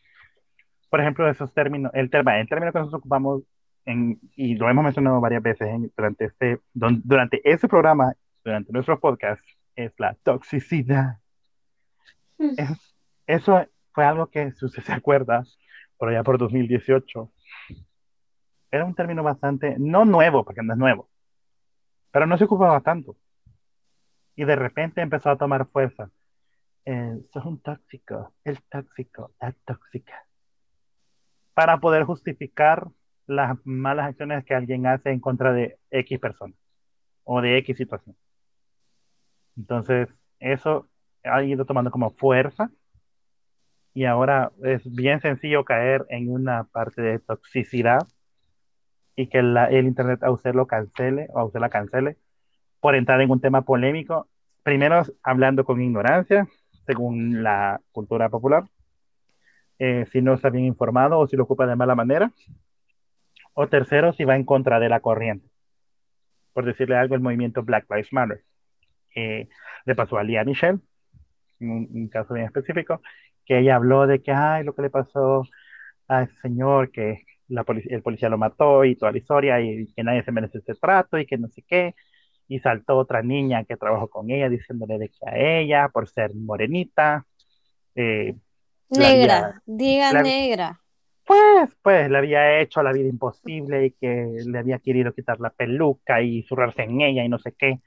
por ejemplo, esos términos, el, tema, el término que nosotros ocupamos, en, y lo hemos mencionado varias veces durante, este, durante ese programa durante nuestro podcast es la toxicidad. Mm. eso fue algo que, si usted se acuerda, por allá por 2018, era un término bastante, no nuevo, porque no es nuevo, pero no se ocupaba tanto. Y de repente empezó a tomar fuerza. Eh, sos un tóxico, el tóxico, la tóxica. Para poder justificar las malas acciones que alguien hace en contra de X persona o de X situación. Entonces, eso ha ido tomando como fuerza y ahora es bien sencillo caer en una parte de toxicidad y que el Internet a usted lo cancele o a usted la cancele por entrar en un tema polémico, primero hablando con ignorancia, según la cultura popular, eh, si no está bien informado o si lo ocupa de mala manera, o tercero, si va en contra de la corriente. Por decirle algo, el movimiento Black Lives Matter le pasó a Lía Michelle, un, un, caso bien específico, que ella habló de que, ay, lo que le pasó a ese señor, que la el policía lo mató y toda la historia, y, que nadie se merece ese trato y que no sé qué. Y saltó otra niña que trabajó con ella diciéndole de que a ella, por ser morenita, eh, negra, diga negra. Pues, pues le había hecho la vida imposible y que le había querido quitar la peluca y zurrarse en ella y no sé qué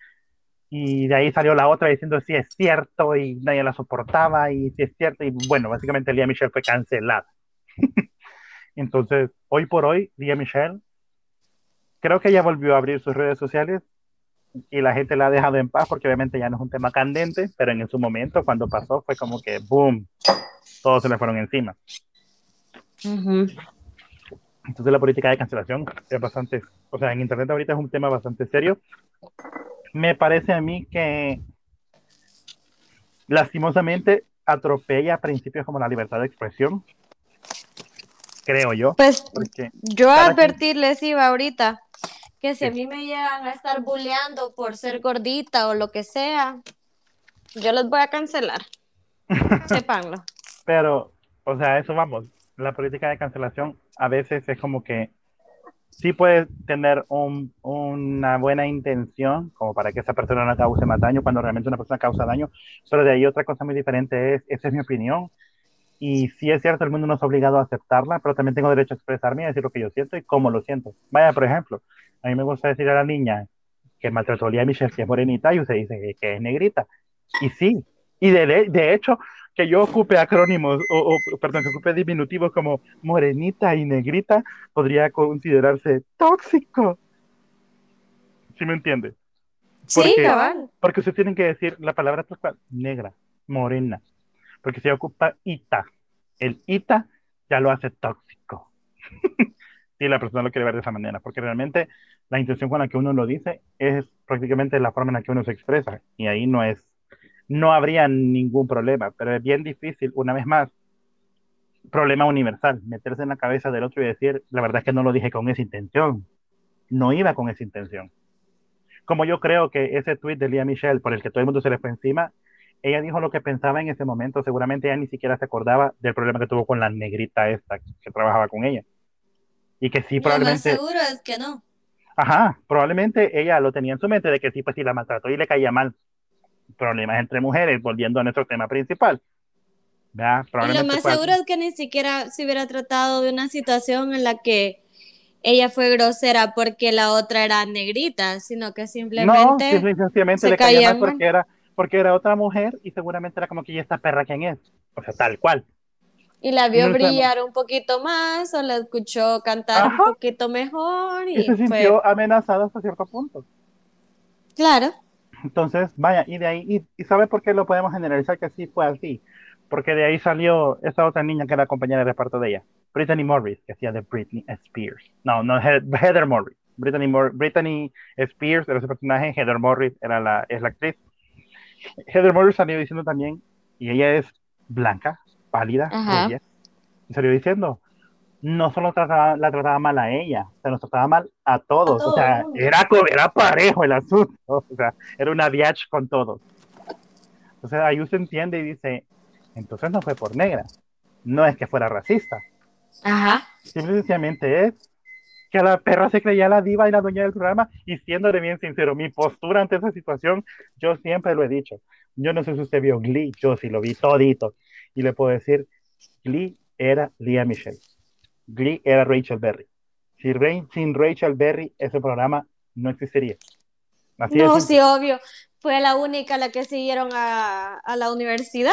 y de ahí salió la otra diciendo si es cierto y nadie la soportaba y si es cierto y bueno, básicamente Lía Michelle fue cancelada. [LAUGHS] Entonces, hoy por hoy, Lía Michelle, creo que ella volvió a abrir sus redes sociales y la gente la ha dejado en paz porque obviamente ya no es un tema candente, pero en su momento cuando pasó fue como que boom, todos se le fueron encima. Entonces la política de cancelación es bastante, o sea, en Internet ahorita es un tema bastante serio me parece a mí que lastimosamente atropella principios como la libertad de expresión, creo yo. Pues yo a advertirles iba ahorita que si a mí me llegan a estar bulleando por ser gordita o lo que sea, yo los voy a cancelar. [LAUGHS] Sépanlo. Pero, o sea, eso vamos, la política de cancelación a veces es como que sí puede tener un, una buena intención como para que esa persona no cause más daño cuando realmente una persona causa daño, pero de ahí otra cosa muy diferente es, esa es mi opinión, y sí es cierto, el mundo no es obligado a aceptarla, pero también tengo derecho a expresarme y decir lo que yo siento y cómo lo siento. Vaya, por ejemplo, a mí me gusta decir a la niña que maltrató a Michelle que es morenita y usted dice que es negrita. Y sí, y de hecho, que yo ocupe acrónimos o, perdón, que ocupe diminutivos como morenita y negrita podría considerarse tóxico. ¿Sí me entiende? sí, cabal. Porque usted tiene que decir la palabra negra, morena. Porque si ocupa ita, el ita ya lo hace tóxico. [LAUGHS] si la persona lo quiere ver de esa manera, porque realmente la intención con la que uno lo dice es prácticamente la forma en la que uno se expresa, y ahí no es, no habría ningún problema, pero es bien difícil, una vez más, problema universal, meterse en la cabeza del otro y decir, la verdad es que no lo dije con esa intención, no iba con esa intención. Como yo creo que ese tweet de Lía Michelle, por el que todo el mundo se le fue encima, ella dijo lo que pensaba en ese momento, seguramente ella ni siquiera se acordaba del problema que tuvo con la negrita esta que trabajaba con ella. Y que sí, probablemente... Lo más seguro es que no. Ajá, probablemente ella lo tenía en su mente de que sí, pues sí la maltrató y le caía mal. Problemas entre mujeres, volviendo a nuestro tema principal. ¿verdad? Y lo más seguro es que ni siquiera se hubiera tratado de una situación en la que ella fue grosera porque la otra era negrita, sino que simplemente, no, sencillamente le caía mal porque era porque era otra mujer y seguramente era como que, ¿y esta perra quién es? O sea, tal cual. Y la vio brillar un poquito más o la escuchó cantar un poquito mejor. Y, se sintió amenazada hasta cierto punto. Claro. Entonces, vaya, y de ahí, y, ¿sabe por qué lo podemos generalizar que sí fue así? Porque de ahí salió esa otra niña que era compañera de reparto de ella, Brittany Morris, que hacía de Britney Spears. No, no, Heather Morris. Brittany, Brittany Spears era ese personaje, Heather Morris era la, es la actriz. Heather Morris salió diciendo también, y ella es blanca, pálida, y salió diciendo, no solo trataba, la trataba mal a ella, se nos trataba mal a todos, o sea, era, era parejo el asunto, [LAUGHS] o sea, era una biatch con todos. Entonces ahí usted entiende y dice, entonces no fue por negra, no es que fuera racista. Ajá. Simplemente es que la perra se creía la diva y la dueña del programa, y siendo de bien sincero, mi postura ante esa situación, yo siempre lo he dicho. Yo no sé si usted vio Glee, yo sí lo vi todito, y le puedo decir, Glee era Leah Michelle. Glee era Rachel Berry. Si sin Rachel Berry, ese programa no existiría. no, sí, obvio. Fue la única la que siguieron a, a la universidad.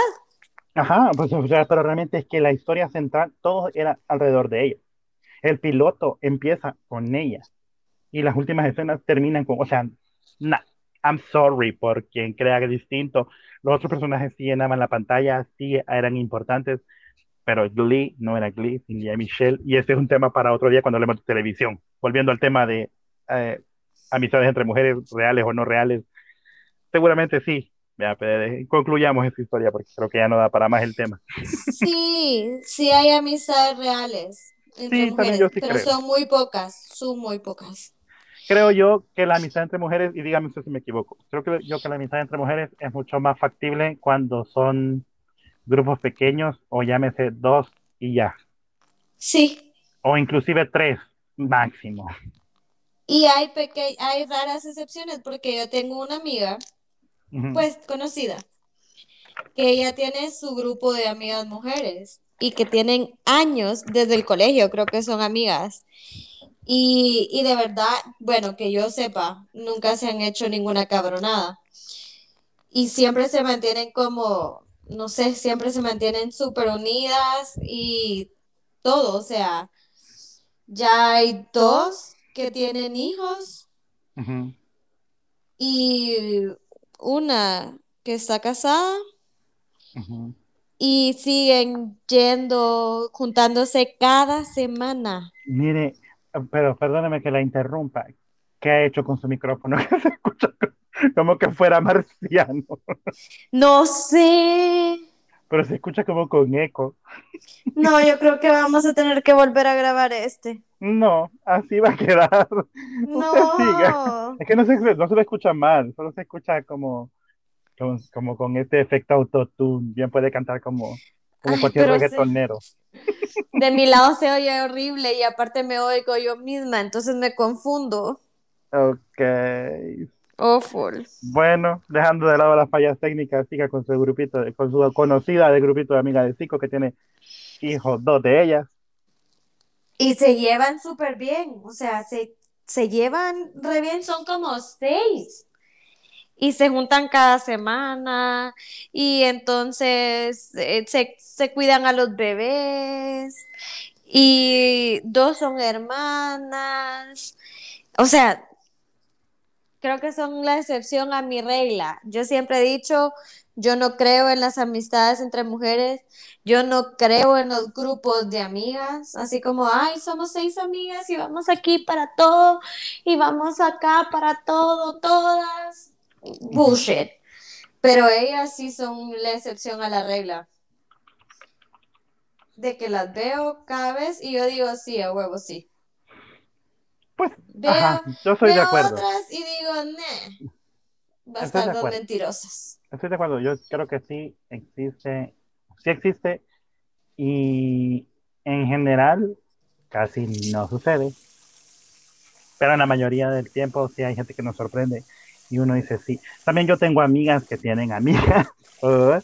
Ajá, pues, o sea, pero realmente es que la historia central, todo era alrededor de ella. El piloto empieza con ella y las últimas escenas terminan con, o sea, nah, I'm sorry por quien crea que es distinto. Los otros personajes sí llenaban la pantalla, sí eran importantes, pero Glee no era Glee sin Lea Michelle. Y ese es un tema para otro día cuando hablemos de televisión. Volviendo al tema de eh, amistades entre mujeres reales o no reales, seguramente sí. Ya, concluyamos esta historia porque creo que ya no da para más el tema. Sí, sí hay amistades reales sí, pero son muy pocas, son muy pocas. Creo yo que la amistad entre mujeres, y dígame usted si me equivoco, creo que yo que la amistad entre mujeres es mucho más factible cuando son grupos pequeños o llámese dos y ya. Sí. O inclusive tres máximo. Y hay, hay raras excepciones porque yo tengo una amiga, pues conocida, que ella tiene su grupo de amigas mujeres y que tienen años desde el colegio, creo que son amigas. Y, y, de verdad, bueno, que yo sepa, nunca se han hecho ninguna cabronada. Y siempre se mantienen como, no sé, siempre se mantienen súper unidas y todo, o sea, ya hay dos que tienen hijos y una que está casada y siguen yendo, juntándose cada semana. Mire, pero perdóneme que la interrumpa. ¿Qué ha hecho con su micrófono? [LAUGHS] se escucha como que fuera marciano. No sé. Pero se escucha como con eco. No, yo creo que vamos a tener que volver a grabar este. No, así va a quedar. [LAUGHS] No. Es que no se, no se escucha mal, solo se escucha como como con este efecto autotune, bien puede cantar como, como cualquier reggaetonero. De mi lado se oye horrible y aparte me oigo yo misma, entonces me confundo. Ok. Awful. Bueno, dejando de lado las fallas técnicas, siga con su grupito, con su conocida de grupito de amigas de Cico que tiene hijos, dos de ellas. Y se llevan súper bien, o sea, se, se llevan re bien, son como seis y se juntan cada semana y entonces eh, se, cuidan a los bebés y dos son hermanas. O sea, creo que son la excepción a mi regla. Yo siempre he dicho, Yo no creo en las amistades entre mujeres. Yo no creo en los grupos de amigas. Así como, ay, somos seis amigas y vamos aquí para todo y vamos acá para todo, todas. Bullshit. Pero ellas sí son la excepción a la regla. De que las veo cada vez y yo digo, sí, a huevo, sí. Pues, veo, yo soy de acuerdo. otras y digo, ne bastante mentirosas. Estoy de acuerdo, yo creo que sí existe, sí existe y en general casi no sucede, pero en la mayoría del tiempo sí hay gente que nos sorprende y uno dice sí. También yo tengo amigas que tienen amigas [LAUGHS]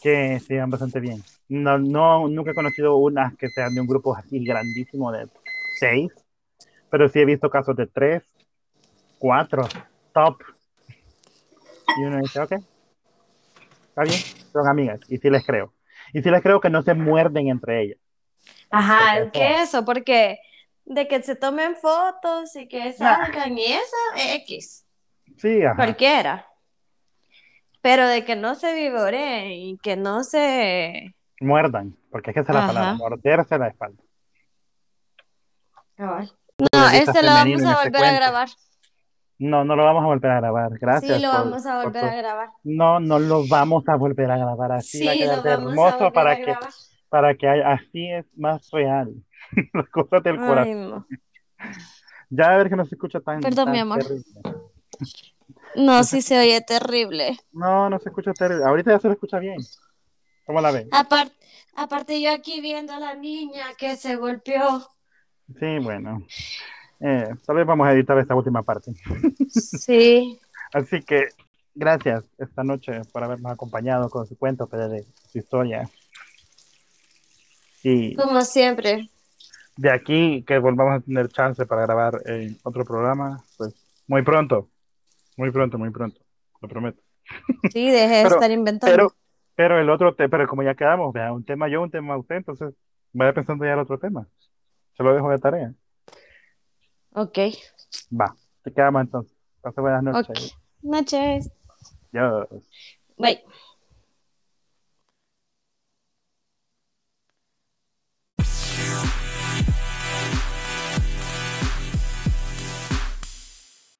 que se van bastante bien. No, no, nunca he conocido unas que sean de un grupo así grandísimo de seis, pero sí he visto casos de tres, cuatro, top, y uno dice, ok, está bien, son amigas. Y sí les creo. Y sí les creo que no se muerden entre ellas. Ajá, ¿qué es eso? Porque de que se tomen fotos y que salgan y eso, X. Sí, ajá. Cualquiera. Pero de que no se vivoreen y que no se... Muerdan, porque es que esa es la palabra, morderse la espalda. No, este lo vamos a este volver a grabar. No, no lo vamos a volver a grabar. Gracias. Sí, lo vamos a volver a grabar. No, no lo vamos a volver a grabar así. Sí, va a quedar hermoso para que, para que así es más real. [LAUGHS] Las cosas del corazón. Ya a ver que no se escucha tan. Perdón, mi amor. No, sí se oye terrible. No, no se escucha terrible. Ahorita ya se lo escucha bien. ¿Cómo la ven? Aparte, aparte yo aquí viendo a la niña que se golpeó. Sí, bueno. Eh, tal vez vamos a editar esta última parte. Sí. [LAUGHS] Así que gracias esta noche por habernos acompañado con su cuento, de su historia. Y Como siempre. De aquí que volvamos a tener chance para grabar en otro programa, pues muy pronto, muy pronto, muy pronto, lo prometo. Sí, deje de estar inventando. Pero, pero el otro, pero como ya quedamos, vea, un tema yo, un tema usted, entonces vaya pensando ya el otro tema. Se lo dejo de tarea. Ok. Va, te quedamos entonces. Pase buenas noches. Noches. Adiós. Bye.